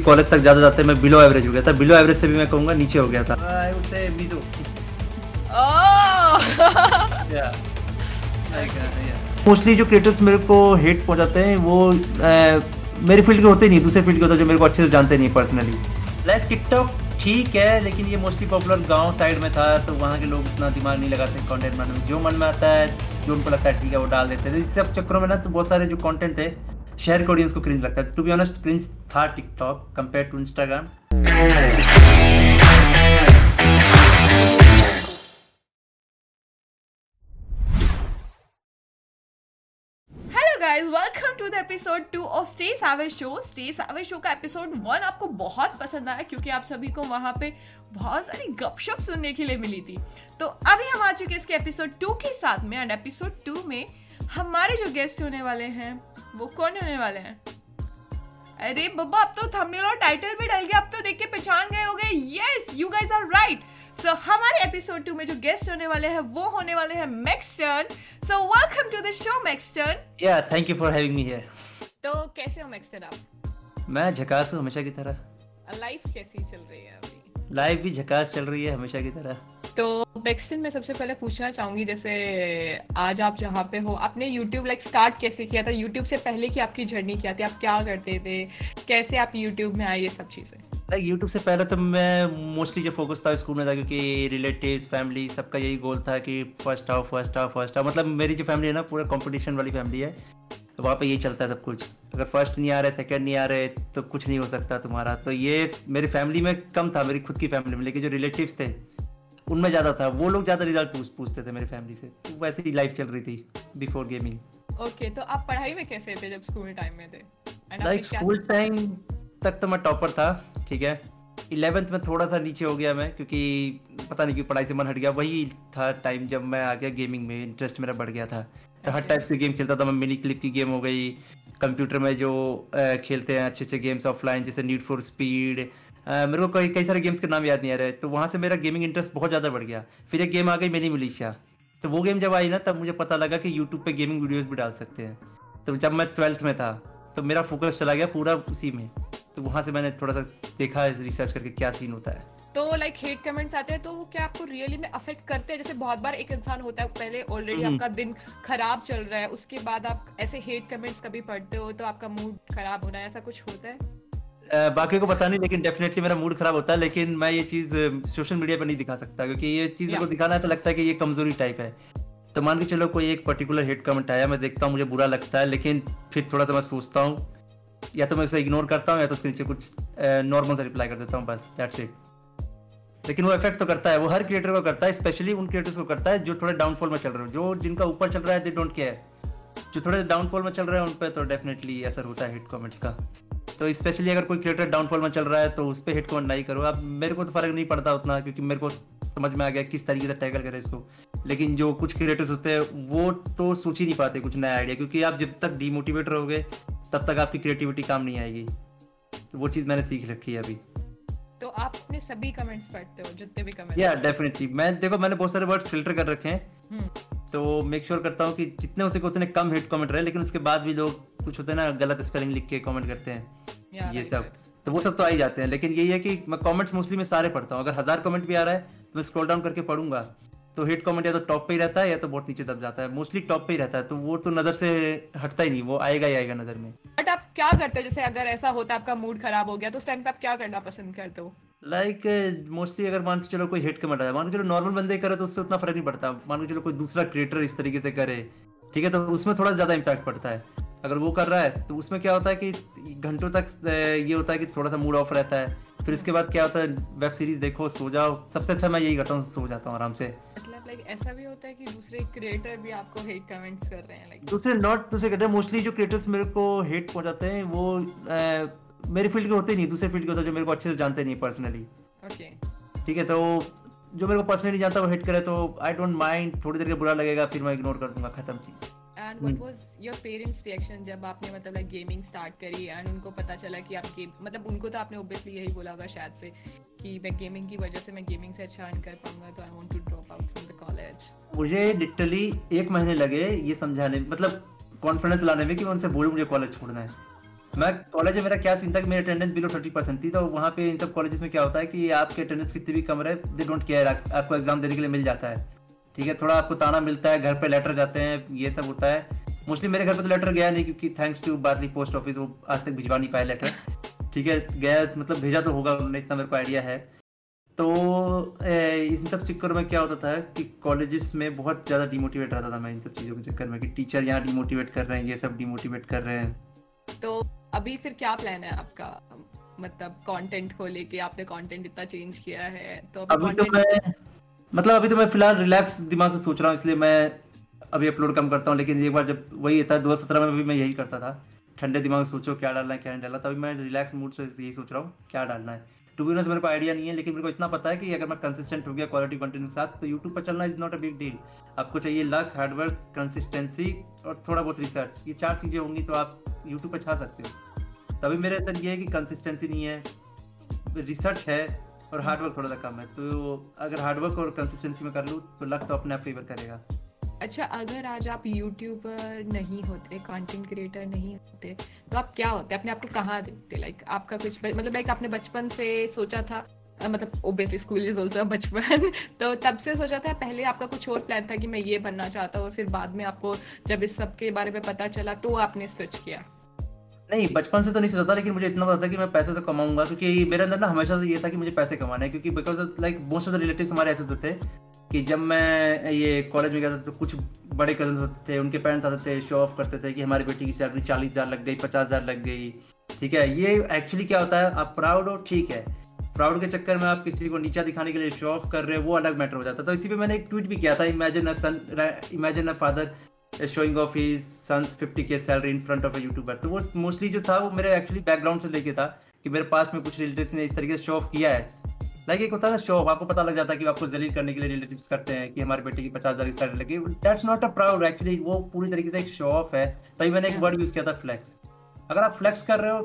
College तक ज़्यादा जाते मैं बिलो एवरेज हो गया था। बिलो एवरेज से भी मैं कहूँगा नीचे हो गया था। I would say Mizo mostly जो क्रिएटर्स मेरे को हेट पहुंचाते हैं वो मेरी फ़ील्ड के होते नहीं दूसरे फ़ील्ड के होते जो मेरे को अच्छे से जानते नहीं पर्सनली लाइक टिकटॉक ठीक है लेकिन ये मोस्टली पॉपुलर गाँव साइड में था तो वहाँ के लोग इतना दिमाग नहीं लगाते कंटेंट बनाने में। जो मन में आता है जो उनको लगता है ठीक है वो डाल देते थे इस सब चक्करों में ना तो बहुत सारे जो कंटेंट थे शहर के ऑडियंस को क्रिंज लगता है। टू बी ऑनेस्ट क्रिंज था TikTok compare to Instagram episode two of stay show stay show का एपिसोड वन आपको बहुत पसंद आया क्योंकि आप सभी को वहाँ पे बहुत सारी गपशप सुनने के लिए मिली थी। तो अभी हम आ चुके इसके एपिसोड टू के साथ में। एंड एपिसोड टू में हमारे जो गेस्ट होने वाले हैं वो कौन होने वाले हैं? अरे बब्बा अब तो थंबनेल और टाइटल भी डल गया अब तो देख के पहचान गए होगे yes you guys are right so हमारे एपिसोड टू में जो गेस्ट होने वाले हैं वो होने वाले हैं Maxtern so welcome to the show Maxtern yeah thank you for having me here तो कैसे हो मैक्सटर्न आप? मैं झकास हूँ हमेशा की तरह। लाइफ कैसी चल रही है अभी? लाइफ भी झकास चल रही है हमेशा की तरह। तो मैक्सटन मैं सबसे पहले पूछना चाहूँगी जैसे आज आप जहाँ पे हो आपने यूट्यूब लाइक स्टार्ट कैसे किया था? यूट्यूब से पहले की आपकी जर्नी क्या थी? आप क्या करते थे? कैसे आप यूट्यूब में आए ये सब चीज़ें? लाइक यूट्यूब से पहले तो मैं मोस्टली जो फोकस था स्कूल में था क्योंकि रिलेटिव्स फैमिली सबका यही गोल था कि फ़र्स्ट आओ फ़र्स्ट आओ फ़र्स्ट आओ। मतलब मेरी जो फैमिली है ना पूरा कंपटीशन वाली फैमिली है। तो वहाँ पे यही चलता है सब कुछ। अगर फ़र्स्ट नहीं आ रहे सेकंड नहीं आ रहे तो कुछ नहीं हो सकता तुम्हारा। तो ये मेरी फैमिली में कम था मेरी खुद की फैमिली में लेकिन जो रिलेटिव्स थे उनमें ज़्यादा था। वो लोग ज़्यादा रिज़ल्ट पूछ पूछते थे मेरी फैमिली से। तो वैसे ही लाइफ चल रही थी बिफोर गेमिंग ओके तो आप पढ़ाई में कैसे थे जब स्कूल टाइम में थे? लाइक स्कूल टाइम तक तो मैं टॉपर था ठीक है। इलेवेंथ में थोड़ा सा नीचे हो गया मैं क्योंकि पता नहीं क्यों पढ़ाई से मन हट गया। वही था टाइम जब मैं आ गया गेमिंग में इंटरेस्ट मेरा बढ़ गया था। हर टाइप से गेम खेलता था। मैं मिनी क्लिप की गेम हो गई। कंप्यूटर में जो खेलते हैं अच्छे अच्छे गेम्स ऑफलाइन जैसे नीड फॉर स्पीड मेरे को कई कई सारे गेम्स के नाम याद नहीं आ रहे। तो वहाँ से मेरा गेमिंग इंटरेस्ट बहुत ज़्यादा बढ़ गया। फिर एक गेम आ गई मिनी मिलिशिया। तो वो गेम जब आई ना, तब मुझे पता लगा कि यूट्यूब पे गेमिंग वीडियोस भी डाल सकते हैं। तो जब मैं ट्वेल्थ में था तो मेरा फोकस चला गया पूरा उसी में। तो वहाँ से मैंने थोड़ा सा देखा रिसर्च करके क्या सीन होता है। तो लाइक हेट कमेंट्स आते हैं तो वो क्या आपको रियली में अफेक्ट करते हैं? जैसे बहुत बार एक इंसान होता है पहले ऑलरेडी हम्म। आपका दिन खराब चल रहा है उसके बाद आप ऐसे हेट कमेंट्स कभी पढ़ते हो तो आपका मूड खराब होना ऐसा कुछ होता है? बाकी को पता नहीं लेकिन डेफिनेटली मेरा मूड खराब होता है लेकिन मैं ये चीज़ सोशल मीडिया पर नहीं दिखा सकता क्योंकि ये चीज़ मेरे को दिखाना ऐसा लगता है कि ये कमज़ोरी टाइप है। तो मान के चलो कोई एक पर्टिकुलर हेट कमेंट आया मैं देखता हूँ मुझे बुरा लगता है लेकिन फिर थोड़ा सा मैं सोचता हूँ या तो मैं उसे इग्नोर करता हूँ या तो उसके नीचे कुछ नॉर्मल सा रिप्लाई कर देता हूँ बस दैट्स इट लेकिन वो इफ़ेक्ट तो करता है, वो हर क्रिएटर को करता है स्पेशली उन क्रिएटर्स को करता है जो थोड़े डाउनफॉल में चल रहे हो। जो जिनका ऊपर चल रहा है दे डोंट केयर जो थोड़े डाउनफॉल में चल रहे हैं, उन पर तो डेफिनेटली असर होता है हिट कमेंट्स का। तो स्पेशली अगर कोई क्रिएटर डाउनफॉल में चल रहा है तो उस पर हिट कमेंट नहीं करो। अब मेरे को तो फ़र्क नहीं पड़ता उतना, क्योंकि मेरे को समझ में आ गया किस तरीके से टैकल करे इसको। लेकिन जो कुछ क्रिएटर्स होते हैं, वो तो सोच ही नहीं पाते कुछ नया आइडिया क्योंकि आप जब तक डिमोटिवेट रहोगे, तब तक आपकी क्रिएटिविटी काम नहीं आएगी। तो वो चीज़ मैंने सीख रखी है अभी। तो आप अपने सभी कमेंट्स पढ़ते हो जितने भी कमेंट्स या डेफिनेटली मैं देखो मैंने बहुत सारे वर्ड्स फ़िल्टर कर रखे हैं। हम्म। तो मेक श्योर sure करता हूँ कि जितने उसे सके उतने कम हिट कमेंट रहे लेकिन उसके बाद भी लोग कुछ होते हैं ना गलत स्पेलिंग लिख के कमेंट करते हैं। ये सब। तो वो सब तो आ ही जाते हैं लेकिन यही है कि मैं कमेंट्स मोस्टली मैं सारे पढ़ता हूँ। अगर हज़ार कमेंट भी आ रहा है तो मैं स्क्रॉल डाउन करके पढ़ूँगा। तो हिट कमेंट या तो टॉप पे ही रहता है या तो बहुत नीचे दब जाता है। मोस्टली टॉप पे ही रहता है तो वो तो नज़र से हटता ही नहीं वो आएगा ही आएगा नज़र में। बट आप क्या करते हो? जैसे अगर ऐसा होता है आपका मूड खराब हो गया तो उस टाइम पे आप क्या करना पसंद करते हो? लाइक like, मोस्टली अगर मान के चलो कोई हिट कमेंट आया मान के चलो नॉर्मल बंदे करे तो उससे उतना फ़र्क नहीं पड़ता। मान के चलो कोई दूसरा क्रिएटर इस तरीके से करे ठीक है तो उसमें थोड़ा ज़्यादा इम्पैक्ट पड़ता है। अगर वो कर रहा है तो उसमें क्या होता है कि घंटों तक ये होता है कि थोड़ा सा मूड ऑफ़ रहता है। फिर इसके बाद क्या होता है वेब सीरीज़ देखो सो जाओ। सबसे अच्छा मैं यही करता हूँ सो जाता हूँ आराम से। मतलब लाइक ऐसा भी होता है कि दूसरे क्रिएटर भी आपको हेट कमेंट्स कर रहे हैं लाइक दूसरे नॉट दूसरे कहते हैं मोस्टली जो क्रिएटर्स मेरे को हेट पहुंचाते हैं वो मेरी फ़ील्ड के होते नहीं दूसरे फ़ील्ड के होते जो मेरे को अच्छे से जानते नहीं पर्सनली ओके ठीक है तो जो मेरे को पर्सनली जानता है वो हिट करे तो आई डोंट माइंड थोड़ी देर के बुरा लगेगा फिर मैं इग्नोर कर दूँगा खत्म चीज़। And what was your parents reaction जब आपने मतलब लाइक गेमिंग स्टार्ट करी एंड उनको पता चला कि आप गेम मतलब उनको तो आपने ऑब्वियसली यही बोला होगा शायद से कि मैं गेमिंग की वजह से मैं गेमिंग से अच्छा अर्न कर पाऊँगा तो I want to drop out from the college मुझे लिटरली एक महीने लगे ये समझाने मतलब कॉन्फिडेंस लाने में कि मैं उनसे बोलूँ मुझे कॉलेज छोड़ना है। मैं कॉलेज में मेरा क्या सीन था कि मेरी अटेंडेंस बिलो थर्टी परसेंट थी तो वहाँ पे इन सब कॉलेजेस में क्या होता है कि आपकी अटेंडेंस कितनी भी कम रहे दे डोंट केयर आपको एग्ज़ाम देने के लिए मिल जाता है। ठीक है थोड़ा आपको ताना मिलता है घर पे लेटर जाते हैं ये सब होता है। मोस्टली मेरे घर पे तो लेटर गया नहीं क्योंकि थैंक्स टू बार्ली पोस्ट ऑफ़िस वो आज तक भिजवा नहीं पाया लेटर ठीक है गया मतलब भेजा तो होगा उन्होंने इतना मेरे को आइडिया है। तो ए, इन सब चक्कर में क्या होता था कि कॉलेजेस में बहुत ज़्यादा डिमोटिवेट रहता था मैं इन सब चीज़ों के चक्कर में कि टीचर यहाँ डिमोटिवेट कर रहे हैं ये सब डिमोटिवेट कर रहे हैं। तो अभी फिर क्या प्लान है आपका? मतलब कंटेंट को लेके आपने कंटेंट इतना चेंज किया है तो अभी, अभी तो मैं मतलब अभी तो मैं फ़िलहाल रिलैक्स दिमाग से सोच रहा हूँ, इसलिए मैं अभी अपलोड कम करता हूँ, लेकिन एक बार जब वही था, दो सत्रह में भी मैं यही करता था। ठंडे दिमाग सोचो क्या डालना है, क्या नहीं डालना तभी मैं रिलैक्स मूड से यही सोच रहा हूँ, क्या डालना है। टू बी मेरे को आइडिया नहीं है, लेकिन मेरे को इतना पता है कि अगर मैं कंसिस्टेंट हो गया क्वालिटी कंटेंट के साथ तो यूट्यूब पर चलना is not a big deal आपको चाहिए लक हार्डवर्क कंसिस्टेंसी और थोड़ा बहुत रिसर्च ये चार चीज़ें होंगी तो आप यूट्यूब पर छा सकते हो। तभी मेरे अंदर ये है कि कंसिस्टेंसी नहीं है। रिसर्च है और हार्डवर्क थोड़ा सा कम है तो अगर हार्डवर्क और कंसिस्टेंसी में कर लूँ तो लक तो अपने आप फेवर करेगा। अच्छा अगर आज आप यूट्यूबर नहीं होते कंटेंट क्रिएटर नहीं होते तो आप क्या होते? अपने आप को कहाँ देखते? लाइक आपका कुछ मतलब लाइक आपने बचपन से सोचा था मतलब ओबियसली स्कूल इज़ ऑल्सो बचपन तो तब से सोचा था पहले आपका कुछ और प्लान था कि मैं ये बनना चाहता हूँ और फिर बाद में आपको जब इस सब के बारे में पता चला तो आपने स्विच किया? नहीं, बचपन से तो नहीं सोचा था, लेकिन मुझे इतना पता था कि मैं पैसे तो कमाऊँगा, क्योंकि मेरे अंदर ना हमेशा से ये था कि मुझे पैसे कमाना है, क्योंकि because like most of the relative हमारे ऐसे होते थे, कि जब मैं ये कॉलेज में गया था तो कुछ बड़े कज़न थे, उनके पेरेंट्स आते थे शो ऑफ़ करते थे कि हमारी बेटी की सैलरी चालीस हज़ार लग गई, पचास हज़ार लग गई, ठीक है? ये एक्चुअली क्या होता है, आप प्राउड हो, ठीक है प्राउड के चक्कर में आप किसी को नीचा दिखाने के लिए शो ऑफ़ कर रहे हो, वो अलग मैटर हो जाता है। तो इसी पे मैंने एक ट्वीट भी किया था imagine a son imagine a father showing off his sons 50 के salary in front of a YouTuber तो वो मोस्टली जो था, वो मेरे एक्चुअली बैकग्राउंड से लेके था कि मेरे पास में कुछ रिलेटिव्स ने इस तरीके से शो ऑफ़ किया है। लाइक एक होता है ना शो आपको पता लग जाता है कि आपको जलील करने के लिए रिलेटिव्स करते हैं, कि हमारे बेटे की पचास हज़ार की सैलरी लगी। That's not a proud actually वो पूरी तरीके से एक शो ऑफ़ है। तभी मैंने एक वर्ड यूज़ किया था फ्लेक्स अगर आप फ्लेक्स कर रहे हो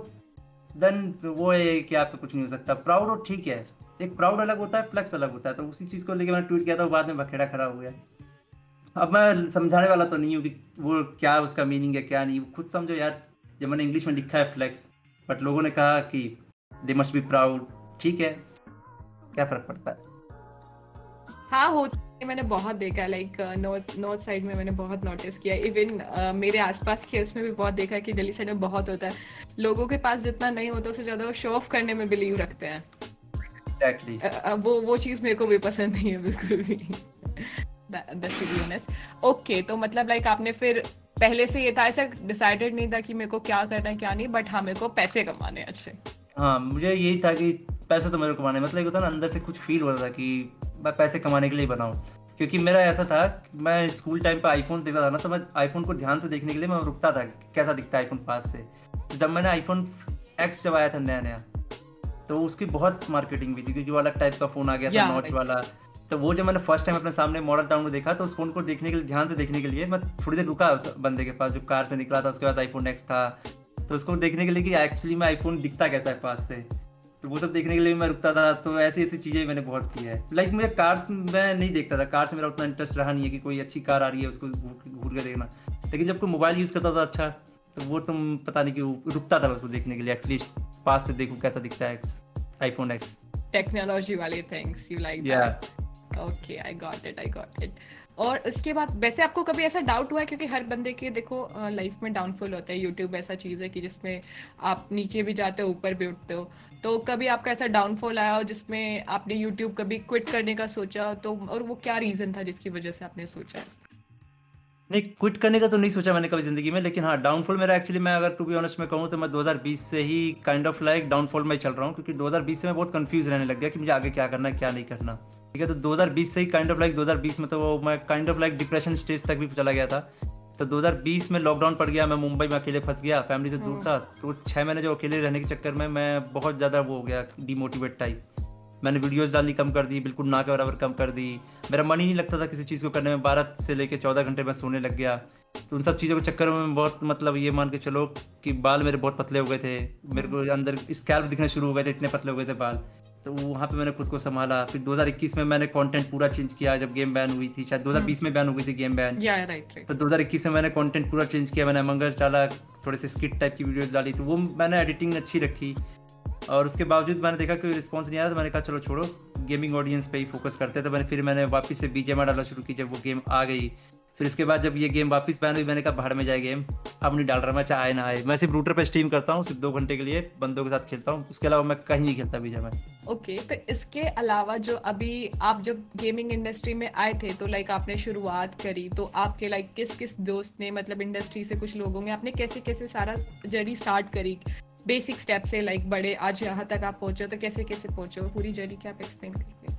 देन वो है कि आपको कुछ नहीं हो सकता। प्राउड और ठीक है। एक प्राउड अलग होता है फ्लेक्स अलग होता है। तो उसी चीज़ को लेकर मैंने ट्वीट किया था बाद में बखेड़ा खड़ा हो गया। अब मैं समझाने वाला तो नहीं हूँ कि वो क्या उसका मीनिंग है क्या नहीं। खुद समझो यार जब मैंने इंग्लिश में लिखा है फ्लेक्स बट लोगों ने कहा कि दे मस्ट बी प्राउड ठीक है क्या फ़र्क पड़ता है? हाँ होता मैंने बहुत देखा लाइक नॉर्थ नॉर्थ साइड में मैंने बहुत नोटिस किया इवन uh, मेरे आसपास के उसमें भी बहुत देखा कि दिल्ली साइड में बहुत होता है। लोगों के पास जितना नहीं होता उससे ज़्यादा वो शो ऑफ़ करने में बिलीव रखते हैं। Exactly. uh, वो वो चीज़ मेरे को भी पसंद नहीं है बिल्कुल भी। ओके तो मतलब लाइक आपने फिर पहले से ये था ऐसा डिसाइडेड नहीं था कि मेरे को क्या करना है क्या नहीं बट हाँ मेरे को पैसे कमाने अच्छे। हाँ मुझे यही था कि पैसे तो मेरे को कमाने मतलब होता ना अंदर से कुछ फील हो रहा था कि मैं पैसे कमाने के लिए बनाऊँ क्योंकि मेरा ऐसा था मैं स्कूल टाइम पे आईफोन देखता था ना तो मैं आईफोन को ध्यान से देखने के लिए मैं रुकता था कैसा दिखता है आईफोन पास से। तो जब मैंने आईफोन एक्स जब आया था नया नया तो उसकी बहुत मार्केटिंग भी थी क्योंकि वो अलग टाइप का फ़ोन आ गया था नॉच वाला। तो वो जब मैंने फ़र्स्ट टाइम अपने सामने मॉडल टाउन में देखा तो उस फ़ोन को देखने के लिए ध्यान से देखने के लिए मैं थोड़ी देर रुका उस बंदे के पास जो कार से निकला था उसके बाद आईफोन एक्स था। तो उसको देखने के लिए कि एक्चुअली में आईफोन दिखता कैसा है पास से। तो वो सब देखने के लिए मैं रुकता था तो ऐसी ऐसी चीज़ें मैंने बहुत की है। लाइक मुझे कार्स में नहीं देखता था। कार से मेरा उतना इंटरेस्ट रहा नहीं है कि कोई अच्छी कार आ रही है उसको घूर के देखना। लेकिन जब कोई मोबाइल यूज़ करता था अच्छा तो वो तुम पता नहीं क्यों रुकता था उसको देखने के लिए। एटलीस्ट पास से देखो कैसा दिखता है आईफोन एक्स टेक्नोलॉजी वाले things you like that okay I got it I got it और उसके बाद, वैसे आपको कभी ऐसा डाउट हुआ है? क्योंकि हर बंदे के, देखो लाइफ में डाउनफॉल होता है। यूट्यूब ऐसा चीज़ है कि जिसमें आप नीचे भी जाते हो, ऊपर भी उठते हो। तो कभी आपका ऐसा डाउनफॉल आया हो जिसमें आपने यूट्यूब कभी क्विट करने का सोचा तो और वो क्या रीज़न था जिसकी वजह से आपने सोचा? नहीं क्विट करने का तो नहीं सोचा मैंने कभी ज़िंदगी में लेकिन हाँ डाउनफॉल मेरा एक्चुअली मैं अगर टू बी ऑनेस्ट में कहूँ तो मैं 2020 से ही काइंड ऑफ़ लाइक डाउनफॉल में चल रहा हूँ क्योंकि 2020 से मैं बहुत कंफ्यूज रहने लग गया कि मुझे आगे क्या करना है क्या नहीं करना। ठीक है तो 2020 से ही काइंड ऑफ़ लाइक 2020 में तो वो मैं kind of like depression stage तक भी चला गया था। तो 2020 में लॉकडाउन पड़ गया मैं मुंबई में अकेले फंस गया फैमिली से दूर हम्म। था तो छः महीने जो अकेले रहने के चक्कर में मैं बहुत ज़्यादा वो हो गया डिमोटिवेट टाइप मैंने वीडियोस डालनी कम कर दी बिल्कुल ना के बराबर कम कर दी। मेरा मन ही नहीं लगता था किसी चीज़ को करने में। बारह से लेकर चौदह घंटे में सोने लग गया। तो उन सब चीज़ों के चक्कर में बहुत मतलब ये मान के चलो कि बाल मेरे बहुत पतले हो गए थे। मेरे को अंदर स्कैल्प दिखने शुरू हो गए थे इतने पतले हो गए थे बाल। तो वहाँ पे मैंने खुद को संभाला। फिर 2021 में मैंने कंटेंट पूरा चेंज किया। जब गेम बैन हुई थी शायद 2020 में बैन हो गई थी गेम बैन या राइट राइट तो 2021 में मैंने कंटेंट पूरा चेंज किया। मैंने मंगल डाला थोड़े से स्किट टाइप की वीडियोस डाली। तो वो मैंने एडिटिंग अच्छी रखी। और उसके बावजूद मैंने देखा कोई रिस्पॉन्स नहीं आया तो मैंने कहा चलो छोड़ो गेमिंग ऑडियंस पे ही फोकस करते तो मैंने फिर मैंने वापस से बीजेमा डालना शुरू की जब वो गेम आ गई। फिर उसके बाद जब ये गेम वापस बैन हुई मैंने कहा बाहर में जाए गेम अब नहीं डाल रहा मैं चाहे ना आए। मैं सिर्फ़ रूटर पे स्ट्रीम करता हूँ सिर्फ़ दो घंटे के लिए बंदों के साथ खेलता हूँ। उसके अलावा मैं कहीं नहीं खेलता बीजा में ओके okay, तो इसके अलावा जो अभी आप जब गेमिंग इंडस्ट्री में आए थे तो लाइक आपने शुरुआत करी तो आपके लाइक किस किस दोस्त ने मतलब इंडस्ट्री से कुछ लोगों ने आपने कैसे कैसे सारा जर्नी स्टार्ट करी? बेसिक स्टेप से लाइक बड़े आज यहाँ तक आप पहुँचे तो कैसे कैसे पहुँचे पूरी जर्नी क्या आप एक्सप्लेन करेंगे?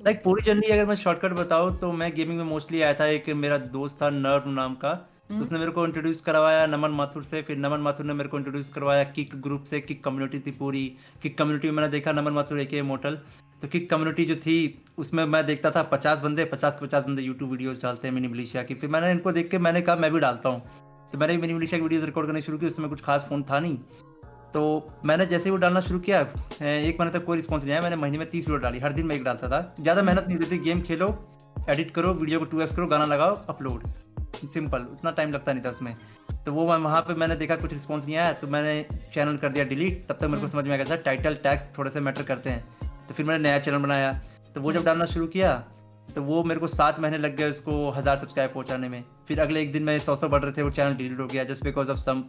लाइक like, पूरी जर्नी अगर मैं शॉर्टकट बताऊँ तो मैं गेमिंग में मोस्टली आया था एक मेरा दोस्त था नर्व नाम का। तो। उसने मेरे को इंट्रोड्यूस करवाया नमन माथुर से फिर नमन माथुर ने मेरे को इंट्रोड्यूस करवाया किक ग्रुप से किक कम्युनिटी थी पूरी। किक कम्युनिटी में मैंने देखा नमन माथुर एक मोटल तो किक कम्युनिटी जो थी उसमें मैं देखता था पचास बंदे पचास पचास बंदे यूट्यूब वीडियोस डालते हैं मिनी मलेशिया की। फिर मैंने इनको देख के मैंने कहा मैं भी डालता हूँ। तो मैंने भी मिनी मलेशिया की वीडियोस रिकॉर्ड करनी शुरू की उसमें कुछ खास फ़ोन था नहीं। तो मैंने जैसे ही वो डालना शुरू किया एक महीने तक कोई रिस्पॉन्स नहीं आया। मैंने महीने में तीस वीडियो डाली हर दिन मैं एक डालता था। ज़्यादा मेहनत नहीं होती गेम खेलो एडिट करो वीडियो को टू करो गाना लगाओ अपलोड सिंपल उतना टाइम लगता नहीं था उसमें। तो वो वहाँ पे मैंने देखा कुछ रिस्पॉन्स नहीं आया तो मैंने चैनल कर दिया डिलीट तब तक मेरे को हम्म। समझ में आ गया था टाइटल टैक्स थोड़े से मैटर करते हैं। तो फिर मैंने नया चैनल बनाया। तो वो जब डालना शुरू किया तो वो मेरे को सात महीने लग गए उसको हज़ार सब्सक्राइब पहुँचाने में। फिर अगले एक दिन में सौ सौ बढ़ रहे थे वो चैनल डिलीट हो गया जस्ट बिकॉज़ ऑफ़ सम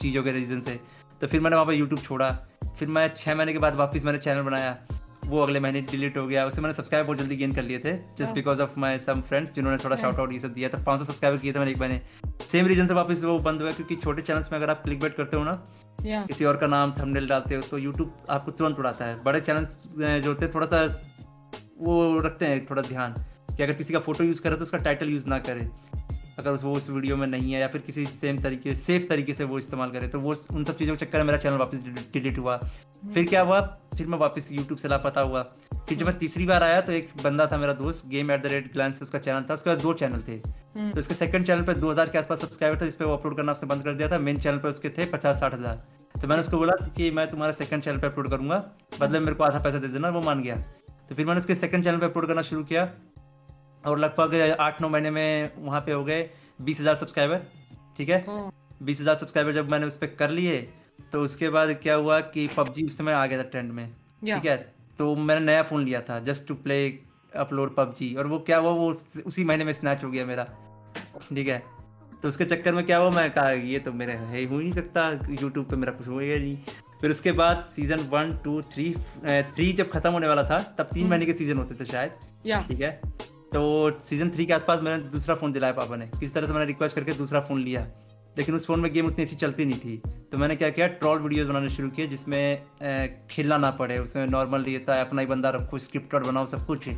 चीज़ों के रीज़न से। तो फिर मैंने वहाँ पर यूट्यूब छोड़ा। फिर मैं छः महीने के बाद वापस मैंने चैनल बनाया। वो अगले महीने डिलीट हो गया। उससे मैंने सब्सक्राइब बहुत जल्दी गेन कर लिए थे just because of my some friends जिन्होंने थोड़ा शाउट आउट ये सब दिया था। पाँच सौ सब्सक्राइबर किए थे मैंने एक महीने। सेम रीजन से वापस वो बंद हुआ क्योंकि छोटे चैनल्स में अगर आप क्लिक बेट करते हो ना yeah. किसी और का नाम थंबनेल डालते हो तो यूट्यूब आपको तुरंत उड़ाता है। बड़े चैनल्स जो होते हैं थोड़ा सा वो रखते हैं थोड़ा ध्यान कि अगर किसी का फ़ोटो यूज़ करे तो उसका टाइटल यूज़ ना करे। अगर उस वो उस वीडियो में नहीं है या फिर किसी सेम तरीके सेफ़ तरीके से वो इस्तेमाल करे तो वो उन सब चीज़ों के चक्कर में मेरा चैनल वापस डिलीट हुआ। फिर क्या हुआ? फिर मैं वापस यूट्यूब से लापता हुआ। फिर जब मैं तीसरी बार आया तो एक बंदा था मेरा दोस्त game at the rate glance उसका चैनल था उसके बाद दो चैनल थे। हम्म। तो उसके सेकंड चैनल पे 2000 के आसपास सब्सक्राइबर था जिसपे वो अपलोड करना उसने बंद कर दिया था। मेन चैनल पे उसके थे पचास साठ हज़ार। तो मैंने उसको बोला कि मैं तुम्हारा सेकंड चैनल पे अपलोड करूँगा बदले मेरे को आधा पैसा दे देना वो मान गया। तो फिर मैंने उसके सेकंड चैनल पे अपलोड करना शुरू किया। और लगभग आठ नौ महीने में वहाँ पे हो गए बीस हज़ार सब्सक्राइबर ठीक है। बीस हज़ार सब्सक्राइबर जब मैंने उस पर कर लिए तो उसके बाद क्या हुआ कि पबजी उस समय आ गया था ट्रेंड में ठीक है? तो मैंने नया फ़ोन लिया था just to play upload PUBG और वो क्या हुआ वो उसी महीने में स्नैच हो गया मेरा ठीक है? तो उसके चक्कर में क्या हुआ मैं कहा ये तो मेरे है हो ही नहीं सकता यूट्यूब पे मेरा कुछ हो गया नहीं। फिर उसके बाद season one two three three जब खत्म होने वाला था तब तीन हम्म। महीने के सीज़न होते थे शायद ठीक है? तो सीज़न थ्री के आसपास मैंने दूसरा फ़ोन दिलाया पापा ने। किस तरह से मैंने रिक्वेस्ट करके दूसरा फ़ोन लिया। लेकिन उस फ़ोन में गेम उतनी अच्छी चलती नहीं थी। तो मैंने क्या किया ट्रॉल वीडियोस बनाने शुरू किए जिसमें खेलना ना पड़े उसमें नॉर्मल रहता है अपना ही बंदा रखो स्क्रिप्टेड बनाओ सब कुछ।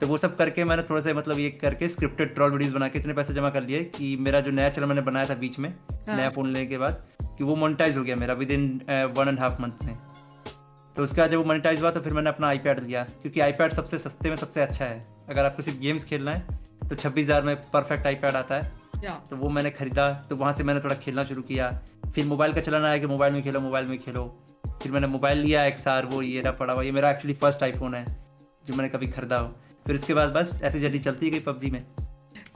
तो वो सब करके मैंने थोड़ा सा मतलब ये करके स्क्रिप्टेड ट्रॉल वीडियोस बना के इतने पैसे जमा कर लिए कि मेरा जो नया चैनल मैंने बनाया था बीच में हाँ। नया फ़ोन लेने के बाद कि वो मोनिटाइज हो गया मेरा within one and half month में। तो उसके बाद जब वो मोनिटाइज हुआ तो फिर मैंने अपना आईपैड लिया क्योंकि आईपैड सबसे सस्ते में सबसे अच्छा है। अगर आपको सिर्फ़ गेम्स खेलना है तो छब्बीस हज़ार में परफेक्ट आईपैड आता है। तो वो मैंने खरीदा तो वहाँ से मैंने थोड़ा खेलना शुरू किया। फिर मोबाइल का चलाना आया कि मोबाइल में खेलो मोबाइल में खेलो। फिर मैंने मोबाइल लिया एक सार वो ये रहा पड़ा हुआ। ये मेरा एक्चुअली फ़र्स्ट आईफोन है जो मैंने कभी खरीदा हो। फिर उसके बाद बस ऐसे जल्दी चलती गई पबजी में।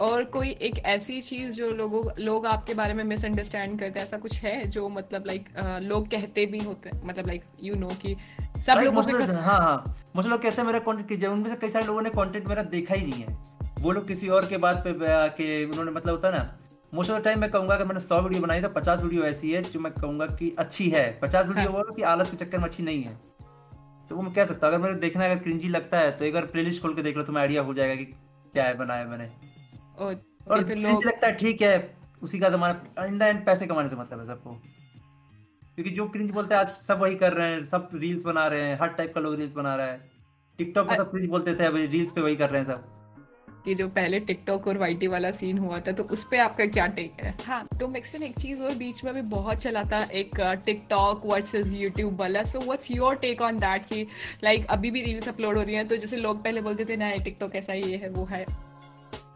और कोई एक ऐसी चीज़ जो लोगों लोग आपके बारे में मिसअंडरस्टैंड करते हैं? ऐसा कुछ है जो मतलब लाइक लोग कहते भी होते हैं? मतलब लाइक यू नो कि सब लोगों को हाँ हाँ। मुझे लोग कहते हैं मेरा कंटेंट उनमें से कई सारे लोगों ने कंटेंट मेरा देखा ही नहीं है। वो लोग किसी और के बात पे आके उन्होंने मतलब होता ना मोस्ट ऑफ़ द टाइम मैं कहूँगा अगर मैंने सौ वीडियो बनाई तो पचास वीडियो ऐसी है जो मैं कहूँगा कि अच्छी है। पचास वीडियो हाँ. वो कि आलस के चक्कर में अच्छी नहीं है। तो वो मैं कह सकता हूँ अगर मेरे देखना अगर क्रिंजी लगता है तो एक बार प्लेलिस्ट खोल के देख लो तो मैं आइडिया हो जाएगा कि क्या है बनाया मैंने। और क्रिंज लगता है ठीक है उसी का जमाना इन द एंड पैसे कमाने से मतलब है सबको। क्योंकि जो क्रिंज बोलते हैं आज सब वही कर रहे हैं सब रील्स बना रहे हैं हर टाइप का लोग रील्स बना रहा है। टिकटॉक को सब क्रिंज बोलते थे अभी रील्स पे वही कर रहे हैं सब। कि जो पहले टिकटॉक और वाईटी वाला सीन हुआ था तो उस पर आपका क्या टेक है? हाँ तो मैक्सटन एक चीज़ और बीच में भी बहुत चला था एक टिकटॉक वर्सेस यूट्यूब वाला। So what's your take on that कि लाइक अभी भी रील्स अपलोड हो रही हैं तो जैसे लोग पहले बोलते थे ना टिकटॉक ऐसा ही है वो है।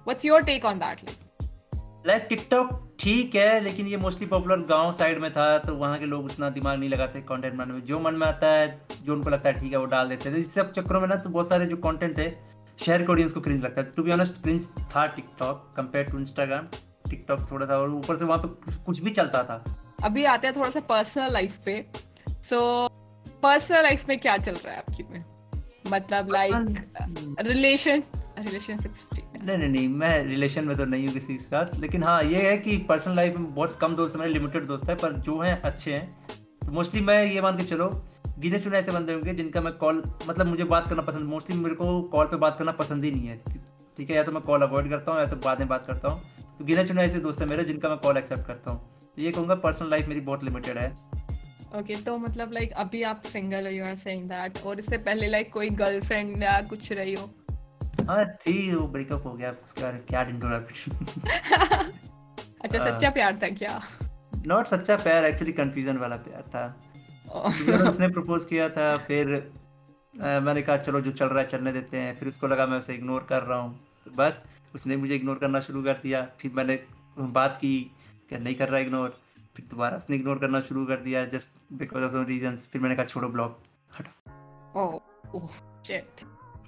What's your take on that like TikTok ठीक है लेकिन ये मोस्टली पॉपुलर गाँव साइड में था तो वहाँ के लोग उतना दिमाग नहीं लगाते कंटेंट बनाने में। जो मन में आता है जो उनको लगता है ठीक है वो डाल देते थे इस सब चक्करों में ना तो बहुत सारे जो कंटेंट थे शहर के ऑडियंस को क्रिंज लगता है। टू बी ऑनेस्ट क्रिंज था TikTok compare to Instagram TikTok थोड़ा सा और ऊपर से वहाँ पे कुछ भी चलता था। अभी आते हैं थोड़ा सा पर्सनल लाइफ पे। सो पर्सनल लाइफ में क्या चल रहा है आपकी में? मतलब लाइक रिलेशन रिलेशनशिप नहीं नहीं नहीं, मैं रिलेशन में तो नहीं हूँ किसी के साथ। लेकिन हाँ ये है कि पर्सनल लाइफ में बहुत कम दोस्त मेरे लिमिटेड दोस्त है, पर जो हैं, अच्छे हैं। तो मोस्टली मैं ये मान के चलो, गिने चुने ऐसे बंदे होंगे जिनका मैं कॉल मतलब मुझे बात करना पसंद मोस्टली मेरे को कॉल पे बात करना पसंद ही नहीं है। ठीक है, या तो मैं कॉल अवॉइड करता हूँ, या तो बाद में बात करता हूँ। तो गिने चुने ऐसे दोस्त है मेरे जिनका मैं कॉल एक्सेप्ट करता हूँ। तो ये कहूँगा पर्सनल लाइफ मेरी बहुत लिमिटेड है। ओके तो मतलब लाइक अभी आप सिंगल हो यू आर सेइंग दैट और इससे पहले लाइक कोई गर्लफ्रेंड या कुछ रही हो? हाँ थी वो ब्रेकअप हो गया उसके बाद क्या अच्छा सच्चा प्यार था क्या? नॉट सच्चा प्यार एक्चुअली कंफ्यूजन वाला प्यार था। उसने प्रपोज किया था फिर आ, मैंने कहा चलो जो चल रहा है चलने देते हैं। फिर उसको लगा मैं उसे इग्नोर कर रहा हूँ। तो बस उसने मुझे इग्नोर करना शुरू कर दिया। फिर मैंने बात की कि नहीं कर रहा इग्नोर फिर दोबारा उसने इग्नोर करना शुरू कर दिया just because of some reasons फिर मैंने कहा छोड़ो ब्लॉक हटो। ओह शिट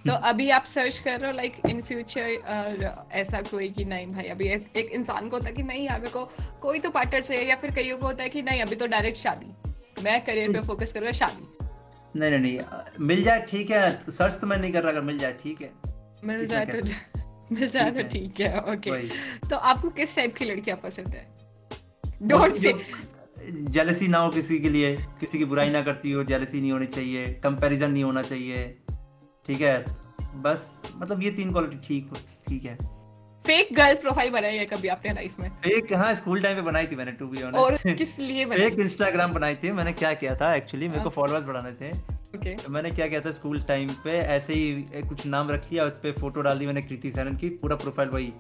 तो अभी आप सर्च कर रहे हो लाइक इन फ्यूचर ऐसा कोई कि नहीं भाई अभी एक, एक इंसान को होता है कि नहीं यार को कोई तो पार्टनर चाहिए या फिर कईयों को होता है कि नहीं अभी तो डायरेक्ट शादी। मैं करियर पे फोकस करूँगा शादी। नहीं नहीं नहीं मिल जाए ठीक है सर्च तो मैं नहीं कर रहा अगर मिल जाए ठीक है। मिल जाए तो मिल जाए तो ठीक है। ओके तो आपको किस टाइप की लड़कियाँ पसंद है? डोंट से जेलसी ना हो किसी के लिए किसी की बुराई ना करती हो जेलसी नहीं होनी चाहिए कंपैरिजन नहीं होना चाहिए। ठीक है? बस मतलब ये तीन क्वालिटी ठीक ठीक है। फेक गर्ल प्रोफ़ाइल बनाई है कभी आपने लाइफ में? फेक हाँ स्कूल टाइम पे बनाई थी मैंने टू बी ऑनेस्ट और किस लिए बनाई? फेक इंस्टाग्राम बनाई थी मैंने क्या किया था एक्चुअली मेरे को फॉलोअर्स बढ़ाने थे। Okay. तो मैंने क्या किया था स्कूल टाइम पे ऐसे ही कुछ नाम रख लिया उस पर फ़ोटो डाल दी मैंने कृति सैनन की पूरा प्रोफ़ाइल वही।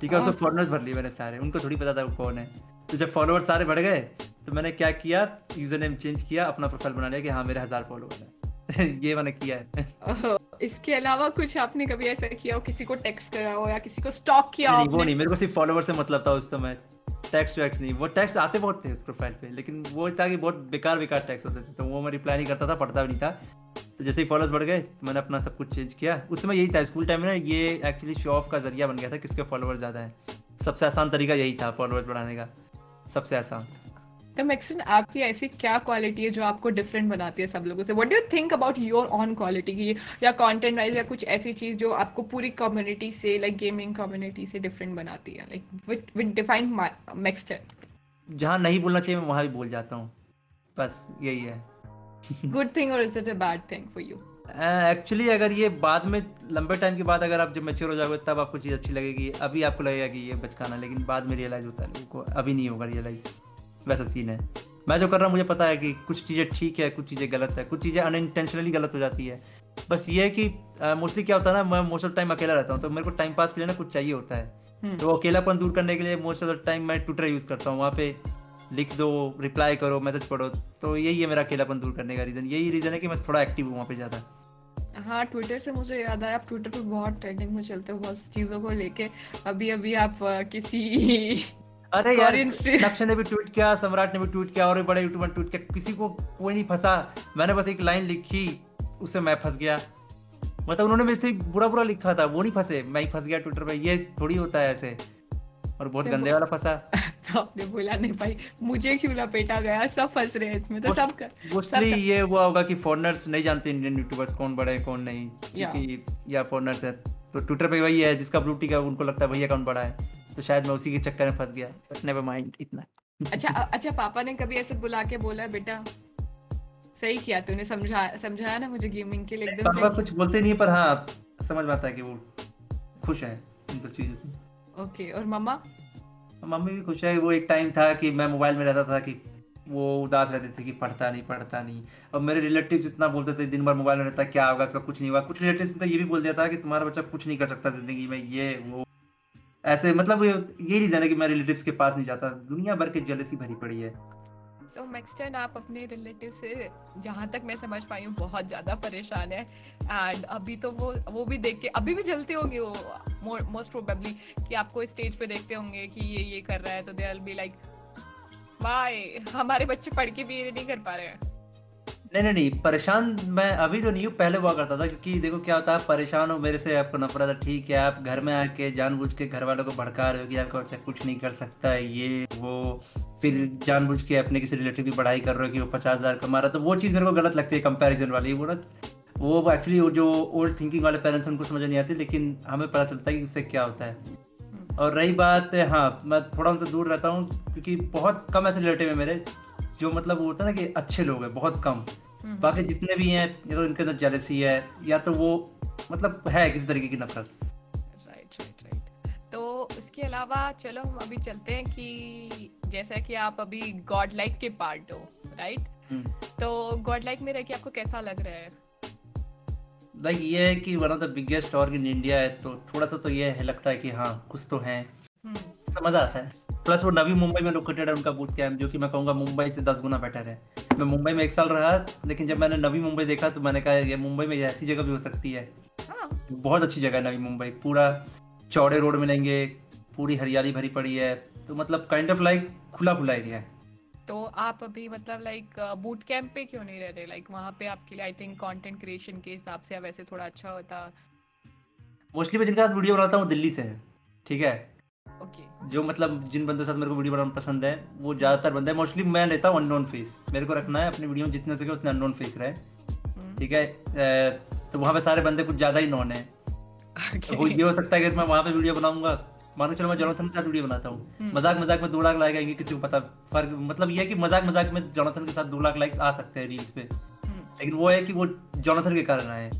ठीक है उसमें फॉलोअर्स भर लिए मैंने सारे उनको थोड़ी पता था वो कौन है। तो जब फॉलोअर्स सारे बढ़ गए तो मैंने क्या किया यूज़र नेम चेंज किया अपना प्रोफ़ाइल बना लिया कि हाँ मेरे हज़ार फॉलोअर है। ये मैंने किया है। इसके अलावा कुछ आपने कभी ऐसा किया हो किसी को टेक्स्ट करा हो या किसी को स्टॉक किया हो वो नहीं मेरे को सिर्फ़ फॉलोवर से मतलब था उस समय। टेक्स्ट वैक्स नहीं वो टेक्स्ट आते बहुत थे उस प्रोफ़ाइल पे लेकिन वो था कि बहुत बेकार बेकार टेक्स्ट होते थे तो वो मैं रिप्लाई नहीं करता था पढ़ता भी नहीं था। तो जैसे ही फॉलोअर्स बढ़ गए तो मैंने अपना सब कुछ चेंज किया। उस समय यही था स्कूल टाइम में ना ये एक्चुअली शो ऑफ़ का ज़रिया बन गया था किसके फॉलोअर ज़्यादा है। सबसे आसान तरीका यही था फॉलोअर्स बढ़ाने का सबसे आसान। तो मैक्सिन आपकी ऐसी क्या क्वालिटी है जो आपको डिफरेंट बनाती है सब लोगों से? What do think about your on quality की या कंटेंट वाइज या कुछ ऐसी चीज़ जो आपको पूरी कम्युनिटी से लाइक गेमिंग कम्युनिटी से डिफरेंट बनाती है? लाइक विद डिफाइंड मैक्सटन जहाँ नहीं बोलना चाहिए मैं वहाँ भी बोल जाता हूँ। बस यही है। गुड थिंग और is it a bad thing for you actually uh, अगर ये बाद में लंबे टाइम के बाद अगर आप जब मेच्योर हो जाओगे तब आपको चीज़ अच्छी लगेगी। अभी आपको लगेगा कि ये बचकाना लेकिन बाद में रियलाइज़ होता है लोगों को अभी नहीं होगा रियलाइज़ वैसा सीन है। मैं जो कर रहा हूँ मुझे पता है कि कुछ चीज़ें ठीक है कुछ चीज़ें गलत है कुछ चीज़ें अनइंटेंशनली गलत हो जाती है। बस ये है कि मोस्टली क्या होता है ना मैं मोस्ट ऑफ़ टाइम अकेला रहता हूँ तो मेरे को टाइम पास के लिए ना कुछ चाहिए होता है। हम्म। तो अकेलापन दूर करने के लिए मोस्ट ऑफ़ द टाइम मैं ट्विटर यूज़ करता हूँ वहाँ पे लिख दो रिप्लाई करो मैसेज पढ़ो तो यही है मेरा अकेलापन दूर करने का रीज़न यही रीज़न है कि मैं थोड़ा एक्टिव हूँ वहाँ पे ज़्यादा। हाँ ट्विटर से मुझे याद आया आप ट्विटर पे बहुत ट्रेंडिंग में चलते हो बहुत चीज़ों को लेके। अभी अभी आप किसी अरे यार नक्शे ने भी ट्वीट किया सम्राट ने भी ट्वीट किया और भी बड़े यूट्यूबर ट्वीट किया। किसी को कोई नहीं फंसा। मैंने बस एक लाइन लिखी उससे मैं फंस गया। मतलब उन्होंने मेरे बुरा बुरा लिखा था वो नहीं फंसे। मैं ही फंस गया ट्विटर पे। ये थोड़ी होता है ऐसे। और बहुत गंदे वाला फंसा। तो आपने बोला नहीं भाई मुझे क्यों लपेटा गया? सब फंस रहे हैं इसमें तो सब कर मोस्टली ये हुआ होगा कि फॉरनर्स नहीं जानते इंडियन यूट्यूबर्स कौन बड़े हैं कौन नहीं। क्योंकि या फॉरनर्स है। तो ट्विटर पे वही है जिसका ब्लू टिक है उनको लगता है भैया कौन बड़ा है। तो शायद मैं उसी के चक्कर में फंस गया बट नेवर माइंड इतना। अच्छा अच्छा पापा ने कभी ऐसे बुला के बोला बेटा सही किया तूने समझा समझाया ना मुझे गेमिंग के लिए एकदम पापा कुछ बोलते नहीं पर हाँ समझ में आता है कि वो खुश है इन सब चीज़ों से। ओके और मम्मा? मम्मी भी खुश है वो एक टाइम था कि मैं मोबाइल में रहता था कि वो उदास रहते थे कि पढ़ता नहीं पढ़ता नहीं। और मेरे रिलेटिव जितना बोलते थे दिन भर मोबाइल में रहता क्या होगा इसका कुछ नहीं हुआ। कुछ रिलेटिव तो ये भी बोल दिया था कि तुम्हारा बच्चा कुछ नहीं कर सकता ज़िंदगी में ये वो। ऐसे मतलब ये रीजन है कि मैं रिलेटिव्स के पास नहीं जाता। दुनिया भर के जेलसी भरी पड़ी है। सो so, मैक्सटन आप अपने रिलेटिव से जहाँ तक मैं समझ पाई हूँ बहुत ज़्यादा परेशान है। एंड अभी तो वो वो भी देख के अभी भी जलते होंगे वो मोस्ट प्रोबेबली कि आपको स्टेज पे देखते होंगे कि ये ये कर रहा है तो दे बी लाइक वाई हमारे बच्चे पढ़ के भी ये नहीं कर पा रहे हैं। नहीं नहीं नहीं, परेशान मैं अभी तो नहीं हूँ, पहले हुआ करता था, क्योंकि देखो क्या होता है, परेशान हो मेरे से, आपको नफरत है ठीक है, आप घर में आके जानबूझ के घर वालों को भड़का रहे हो कि आपका बच्चा कुछ नहीं कर सकता है, ये, वो, फिर जानबूझ के अपने किसी रिलेटिव की पढ़ाई कर रहे हो कि वो पचास हज़ार कमा रहा तो वो चीज़ मेरे को गलत लगती है कंपेरिजन वाली, वो ना, वो एक्चुअली वो जो ओल्ड थिंकिंग वाले पेरेंट्स उनको समझ नहीं आती, लेकिन हमें पता चलता है कि उससे क्या होता है। और रही बात हाँ मैं थोड़ा उनसे दूर रहता हूँ, क्योंकि बहुत कम ऐसे रिलेटिव है मेरे जो मतलब वो होता है ना कि अच्छे लोग हैं बहुत कम हम्म। बाकी जितने भी हैं या तो इनके अंदर जेलसी है या तो वो मतलब है किसी तरीके की नफरत राइट राइट राइट तो इसके अलावा चलो हम अभी चलते हैं कि जैसा कि आप अभी गॉड लाइक के पार्ट हो राइट हम्म। तो गॉड लाइक में रह के आपको कैसा लग रहा है लाइक ये है कि one of the biggest org in India है तो थोड़ा सा तो ये है लगता है कि हाँ कुछ तो है हम्म। मज़ा आता है। प्लस वो नवी मुंबई में लोकेटेड है उनका बूट कैंप जो कि मैं कहूँगा मुंबई से दस गुना बेटर है। मैं मुंबई में एक साल रहा लेकिन जब मैंने नवी मुंबई देखा तो मैंने कहा ये मुंबई में ऐसी जगह भी हो सकती है। हाँ। बहुत अच्छी जगह है नवी मुंबई। पूरा चौड़े रोड मिलेंगे पूरी हरियाली भरी पड़ी है। तो मतलब काइंड ऑफ़ लाइक खुला खुला एरिया है। तो आप अभी मतलब लाइक बूट कैंप पे क्यों नहीं रह रहे लाइक वहाँ पे आपके लिए आई थिंक कंटेंट क्रिएशन के हिसाब से वैसे थोड़ा अच्छा होता। मोस्टली मैं जिनका वीडियो बनाता हूँ दिल्ली से ठीक है? जो मतलब जिन बंदों के साथ मेरे को वीडियो बनाना पसंद है वो ज़्यादातर बंदे मोस्टली मैं लेता हूँ अननोन फेस मेरे को रखना है अपनी वीडियो में जितने सके उतने अननोन फेस रहे। हम्म। ठीक है? तो वहाँ पे सारे बंदे कुछ ज़्यादा ही। नॉन है तो ये हो सकता है कि मैं वहाँ पे वीडियो बनाऊँगा। मानो चलो मैं जोनाथन के साथ वीडियो बनाता हूँ। हम्म। मज़ाक मज़ाक में दो लाख लाइक आएँगे किसी को पता फ़र्क मतलब ये है कि मज़ाक मज़ाक में जोनाथन के साथ दो लाख लाइक्स आ सकते हैं रील्स पे। हम्म। लेकिन वो है कि वो जोनाथन के कारण आए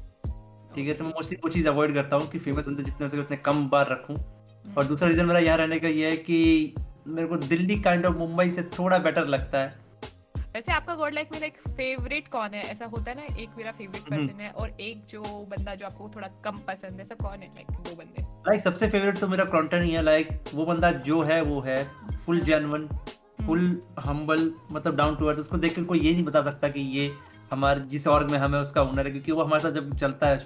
ठीक है? तो मैं मोस्टली वो चीज़ अवॉइड करता हूँ कि फ़ेमस बंदे जितने उतने कम बार रखूँ। और दूसरा रीजन मेरा यहाँ रहने का ये है कि मेरे को दिल्ली काइंड ऑफ़ मुंबई से थोड़ा बेटर लगता है। वैसे आपका गॉड लाइक में लाइक फेवरेट कौन है? ऐसा होता है ना एक मेरा फेवरेट पर्सन हम्म। है और एक जो बंदा जो आपको थोड़ा कम पसंद है ऐसा कौन है लाइक दो बंदे? लाइक सबसे फेवरेट तो मेरा कंटेंट ही है लाइक वो बंदा जो है वो है फुल जेन्युइन फुल हम्बल मतलब डाउन टू अर्थ उसको देख कर कोई ये नहीं बता सकता कि ये हमारे जिस ऑर्ग में हमें उसका हुनर है क्योंकि वो हमारे साथ जब चलता है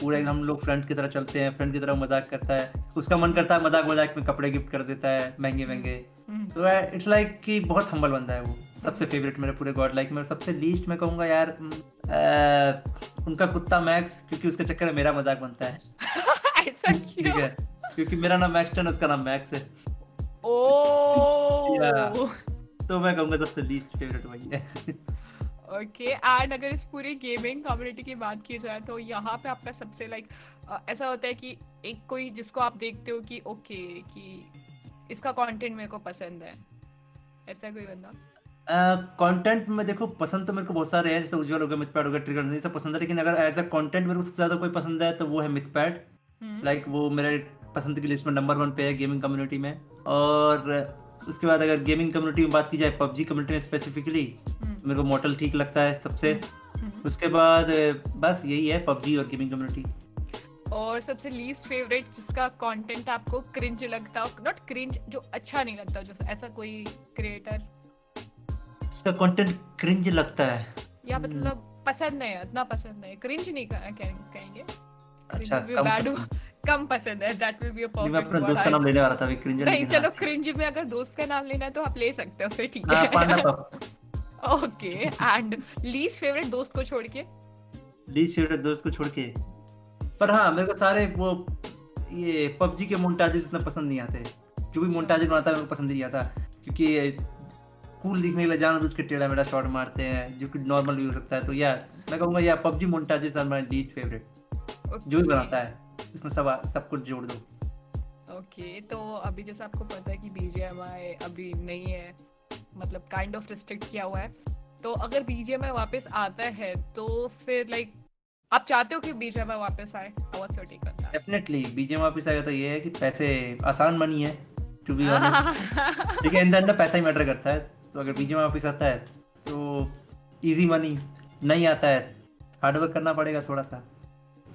पूरा एकदम हम लोग फ्रेंड की तरह चलते हैं फ्रेंड की तरह मज़ाक करता है। उसका मन करता है मज़ाक मज़ाक में कपड़े गिफ्ट कर देता है महँगे महँगे। हम्म। तो इट्स लाइक कि बहुत हम्बल बंदा है वो सबसे फेवरेट मेरे पूरे गॉड लाइक में सबसे लीस्ट मैं कहूँगा यार आ, उनका कुत्ता मैक्स क्योंकि उसके चक्कर में मेरा मज़ाक बनता है। ऐसा ठीक है क्योंकि मेरा नाम मैक्स टन उसका नाम मैक्स है। ओ तो मैं कहूँगा सबसे लीस्ट फेवरेट वही है। ओके एंड अगर इस पूरी गेमिंग कम्युनिटी की बात की जाए तो यहाँ पे आपका सबसे लाइक ऐसा होता है कि एक कोई जिसको आप देखते हो कि ओके कि इसका कंटेंट मेरे को पसंद है। ऐसा कोई बंदा? कंटेंट uh, में देखो पसंद तो मेरे को बहुत सारे हैं जैसे उज्जवल हो गया मिथपैड हो गया ट्रिगर नहीं सब पसंद है लेकिन अगर एज अ कंटेंट मेरे को सबसे ज़्यादा कोई पसंद है तो वो है मिथपैड। लाइक हम्म। वो मेरे पसंद की लिस्ट में नंबर वन पे है गेमिंग कम्युनिटी में और उसके बाद अगर गेमिंग कम्युनिटी में बात की जाए पबजी कम्युनिटी में स्पेसिफिकली मेरे को मॉडल ठीक लगता है सबसे। हम्म, हम्म। उसके बाद बस यही है पबजी और गेमिंग कम्युनिटी और सबसे लीस्ट फेवरेट जिसका कंटेंट आपको क्रिंज लगता हो नॉट क्रिंज जो अच्छा नहीं लगता जो ऐसा कोई क्रिएटर जिसका कंटेंट क्रिंज लगता है। या हम्म। मतलब पसंद नहीं इतना पसंद नहीं क्रिंज नहीं कहेंगे। अच्छा कम कम पसंद है that will be a perfect मैं अपने दोस्त का नाम लेने वाला था क्रिंज नहीं चलो क्रिंज में अगर दोस्त का नाम लेना है तो आप ले सकते हो फिर ठीक हाँ, है। ओके एंड लीस्ट फेवरेट दोस्त को छोड़ के? लीस्ट फेवरेट दोस्त को छोड़ के? पर हाँ मेरे को सारे वो ये पबजी के मोन्टाजेस इतना पसंद नहीं आते। जो भी मोन्टाजेस बनाता है मेरे को पसंद नहीं आता। क्योंकि कूल दिखने के लिए जाना बुझ के टेढ़ा मेढ़ा शॉट मारते हैं जो कि नॉर्मल भी हो सकता है। तो यार मैं कहूँगा यार PUBG montages are my least favourite जो भी बनाता है। इसमें सब सब कुछ जोड़ दो। ओके okay, तो अभी जैसे आपको पता है कि बीजेएमआई अभी नहीं है मतलब काइंड ऑफ़ रिस्ट्रिक्ट किया हुआ है। तो अगर बीजेएमआई वापस आता है तो फिर लाइक आप चाहते हो कि बीजेएमआई वापस आए? What's your take on that definitely BGMI वापस आएगा तो ये है कि पैसे आसान मनी है टू बी ऑनेस्ट ठीक है इन द पैसा ही मैटर करता है। तो अगर बीजेएमआई वापस आता है तो इजी मनी नहीं आता है। हार्ड वर्क करना पड़ेगा थोड़ा सा।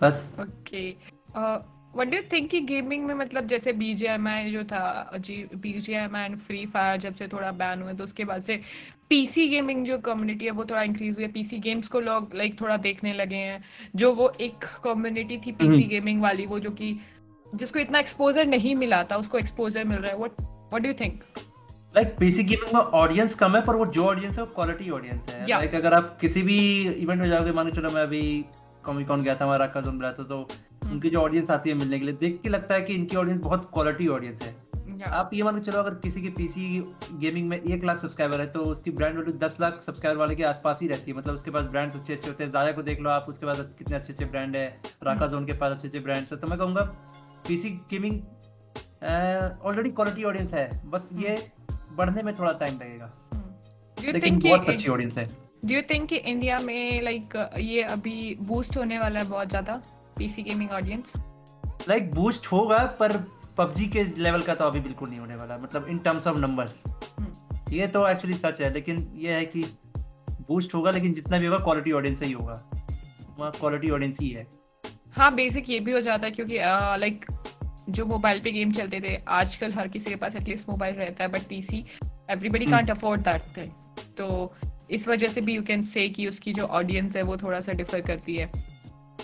बस। ओके व्हाट डू थिंक कि गेमिंग में मतलब जैसे बीजीएमआई जो था जी बीजीएमआई एंड फ्री फायर जब से थोड़ा बैन हुए तो उसके बाद से पीसी गेमिंग जो कम्युनिटी है वो थोड़ा इंक्रीज हुई है। पीसी गेम्स को लोग लाइक थोड़ा देखने लगे हैं। जो वो एक कम्युनिटी थी पीसी गेमिंग हम्म। वाली वो जो कि जिसको इतना एक्सपोजर नहीं मिला था उसको एक्सपोजर मिल रहा है। What what do you think like PC gaming में ऑडियंस कम है पर वो जो ऑडियंस है वो क्वालिटी ऑडियंस है। लाइक like, अगर आप किसी भी इवेंट में जाओगे मान चलो मैं अभी कॉमिक कॉन गया था हमारा कज़न बुलाया था तो hmm. उनकी जो ऑडियंस आती है मिलने के लिए देख के लगता है कि इनकी ऑडियंस बहुत क्वालिटी ऑडियंस है आप ये मान के चलो अगर किसी के पीसी गेमिंग में एक लाख सब्सक्राइबर है तो उसकी ब्रांड वैल्यू दस लाख सब्सक्राइबर वाले के आसपास ही रहती है मतलब उसके पास ब्रांड अच्छे अच्छे होते हैं जाया को देख लो आप उसके पास कितने अच्छे अच्छे ब्रांड है राका जोन. के पास अच्छे अच्छे ब्रांड है तो मैं कहूँगा PC gaming already quality audience है बस hmm. ये बढ़ने में थोड़ा टाइम लगेगा hmm. लेकिन बहुत अच्छी ऑडियंस है डू यू थिंक कि इंडिया में लाइक like, ये अभी बूस्ट होने वाला है बहुत ज़्यादा PC gaming audience like boost होगा पर पबजी के लेवल का तो अभी बिल्कुल नहीं होने वाला। मतलब इन टर्म्स ऑफ़ नंबर्स ये तो एक्चुअली सच है लेकिन ये है कि बूस्ट होगा लेकिन जितना भी होगा क्वालिटी ऑडियंस ही होगा। वहाँ क्वालिटी ऑडियंस ही है। हाँ बेसिक ये भी हो जाता है क्योंकि लाइक जो मोबाइल पे गेम चलते थे आजकल हर किसी के पास एटलीस्ट मोबाइल रहता है but PC everybody can't afford that thing तो इस वजह से भी यू कैन से कि उसकी जो ऑडियंस है वो थोड़ा सा डिफर करती है।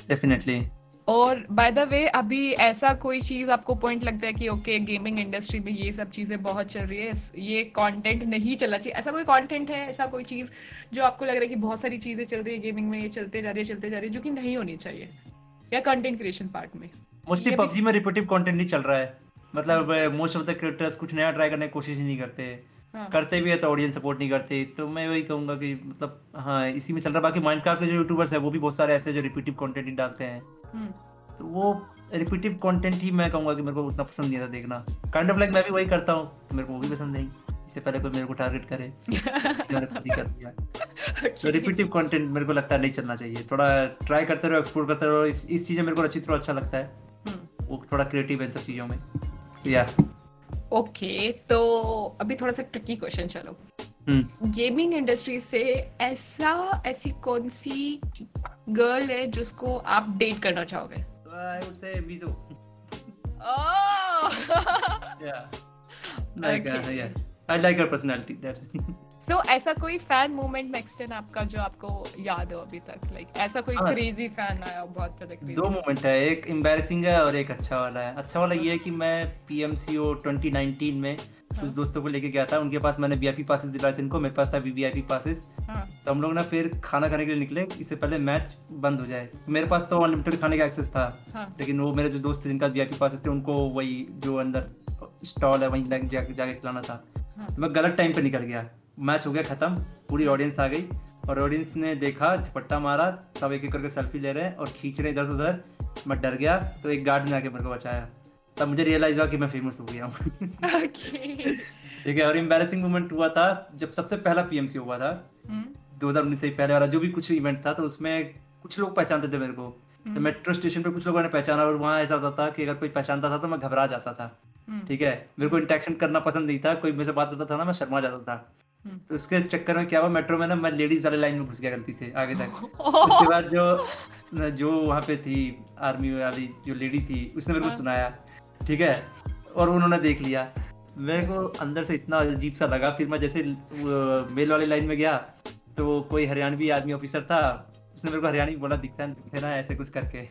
डेफिनेटली और बाय द वे अभी ऐसा कोई चीज़ आपको पॉइंट लगता है कि ओके गेमिंग इंडस्ट्री में ये सब चीज़ें बहुत चल रही है ये कंटेंट नहीं चलना चाहिए। ऐसा कोई कंटेंट है ऐसा कोई चीज़ जो आपको लग रहा है कि बहुत सारी चीज़ें चल रही है गेमिंग में ये चलते जा रही है चलते जा रही है जो कि नहीं होनी चाहिए? या कंटेंट क्रिएशन पार्ट में? मोस्टली पबजी में रिपीटिव कंटेंट नहीं चल रहा है। मतलब मोस्ट ऑफ़ द क्रिएटर्स कुछ नया ट्राई करने की कोशिश नहीं करते। हाँ. करते भी है तो ऑडियंस सपोर्ट नहीं करते तो मैं वही कहूँगा कि मतलब हाँ इसी में चल रहा बाकी माइनक्राफ्ट के जो यूट्यूबर्स है वो भी बहुत सारे ऐसे जो रिपीटिव कंटेंट ही डालते हैं। हम्म। तो वो रिपीटिव कंटेंट ही मैं कहूँगा कि मेरे को उतना पसंद नहीं आता देखना। काइंड ऑफ़ लाइक मैं भी वही करता हूँ। तो मेरे को वो भी पसंद नहीं। इससे पहले कोई मेरे को टारगेट करे। मैंने खुद ही कर दिया तो रिपीटिव कंटेंट मेरे को लगता है नहीं चलना चाहिए। थोड़ा ट्राई करते रहो एक्सप्लोर करते रहो। इस इस चीज़ें मेरे को अच्छी थोड़ा अच्छा लगता है। हम्म। वो थोड़ा क्रिएटिव है इन सब चीज़ों में। या ओके तो अभी थोड़ा सा ट्रिकी क्वेश्चन चलो। Gaming hmm. इंडस्ट्री से ऐसा ऐसी कौन सी गर्ल है जिसको आप डेट करना चाहोगे? I would say Mizo oh! Yeah. Like या okay. uh, yeah. I like That's so ऐसा कोई फ़ैन मूवमेंट मैक्सटन आपका जो आपको याद हो अभी तक लाइक like, ऐसा कोई क्रेजी हाँ। फ़ैन आया बहुत ज़्यादा क्रेजी दो मूवमेंट है एक एम्बैरेसिंग है और एक अच्छा वाला है अच्छा वाला ये है कि मैं पीएमसीओ 2019 में कुछ हाँ. दोस्तों को लेके गया था उनके पास मैंने वीआईपी पासेस दिलाए थे इनको मेरे पास था वीवीआईपी पासेस हाँ. तो हम लोग ना फिर खाना खाने के लिए निकले इससे पहले मैच बंद हो जाए मेरे पास तो अनलिमिटेड खाने का एक्सेस था हाँ. लेकिन वो मेरे जो दोस्त थे जिनका वीआईपी पासेस थे उनको वही जो अंदर स्टॉल है वहीं जाके जाके खिलाना था हाँ. मैं गलत टाइम पे निकल गया मैच हो गया खत्म पूरी ऑडियंस आ गई और ऑडियंस ने देखा झपट्टा मारा सब एक एक करके सेल्फी ले रहे हैं और खींच रहे इधर उधर मैं डर गया तो एक गार्ड ने आके मेरे को बचाया तब मुझे रियलाइज़ हुआ कि मैं फ़ेमस हो गया हूँ ठीक है और एम्बेरसिंग मोमेंट हुआ था जब सबसे पहला पीएमसी हुआ था हम्म। दो हज़ार उन्नीस से पहले वाला जो भी कुछ इवेंट था तो उसमें कुछ लोग पहचानते थे मेरे को तो मेट्रो हम्म। स्टेशन पे कुछ लोगों ने पहचाना और वहाँ ऐसा होता था कि अगर कोई पहचानता था तो मैं घबरा जाता था हम्म। ठीक है मेरे को इंटरेक्शन करना पसंद नहीं था कोई मुझे बात करता था ना मैं शर्मा जाता था। तो उसके चक्कर में क्या हुआ मेट्रो में ना मैं लेडीज़ वाले लाइन में घुस गया गलती से आगे तक। उसके बाद जो जो वहाँ पे थी आर्मी वाली जो लेडी थी उसने मेरे को हाँ। सुनाया ठीक है? और उन्होंने देख लिया। मेरे को अंदर से इतना अजीब सा लगा फिर मैं जैसे मेल वाले लाइन में गया तो कोई हरियाणवी आर्मी ऑफिसर था उसने मेरे को हरियाणी बोला दिखता है ना ऐसे कुछ करके।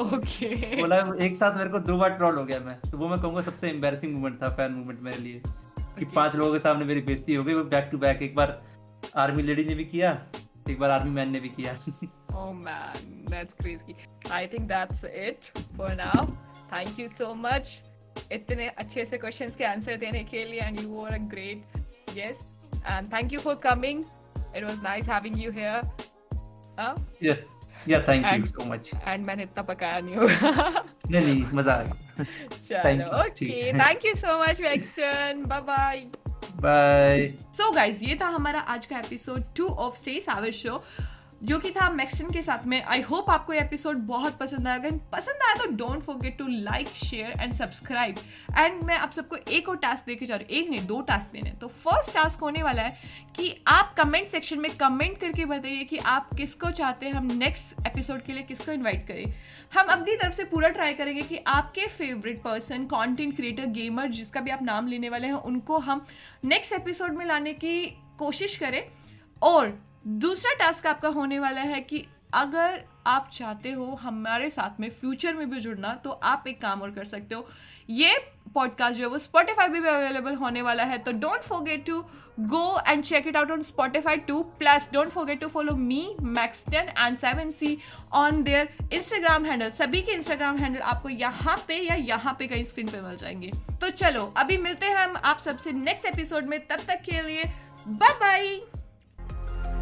ओके। बोला एक साथ मेरे को दो बार ट्रॉल हो गया मैं तो वो मैं कहूँगा सबसे एम्बेरसिंग मूवमेंट था फ़ैन मूवमेंट मेरे लिए। कि पाँच लोगों के सामने मेरी बेइज्जती हो गई वो बैक टू बैक एक बार आर्मी लेडी ने भी किया एक बार आर्मी मैन ने भी किया। Oh man that's crazy. I think that's it for now. Thank you so much. इतने अच्छे से क्वेश्चंस के आंसर देने के लिए and you were a great guest and thank you for coming it was nice having you here yeah thank you so much and मैंने इतना पकाया नहीं होगा नहीं नहीं मज़ा आ गया चलो okay thank you so much waxen bye bye bye so guys ये था हमारा आज का episode two of stay sour show जो कि था मैक्सन के साथ में। आई होप आपको ये एपिसोड बहुत पसंद आया। अगर पसंद आया तो don't forget to like share and subscribe and मैं आप सबको एक और टास्क देके जा रही हूँ। एक नहीं, दो टास्क देने तो फ़र्स्ट टास्क होने वाला है कि आप कमेंट सेक्शन में कमेंट करके बताइए कि आप किसको चाहते हैं हम नेक्स्ट एपिसोड के लिए किसको इन्वाइट करें। हम अपनी तरफ़ से पूरा ट्राई करेंगे कि आपके favourite person content creator gamer जिसका भी आप नाम लेने वाले हैं, उनको हम नेक्स्ट एपिसोड में लाने की कोशिश करें। और दूसरा टास्क आपका होने वाला है कि अगर आप चाहते हो हमारे साथ में फ्यूचर में भी जुड़ना तो आप एक काम और कर सकते हो। ये पॉडकास्ट जो है वो स्पॉटिफाई भी अवेलेबल होने वाला है तो don't forget to go and check it out on Spotify too plus don't forget to follow me max ten and seven C on their Instagram handle सभी के इंस्टाग्राम हैंडल आपको यहाँ पे या यहाँ पे कहीं स्क्रीन पे मिल जाएँगे। तो चलो, अभी मिलते हैं हम आप सबसे नेक्स्ट एपिसोड में। तब तक के लिए बाय बाय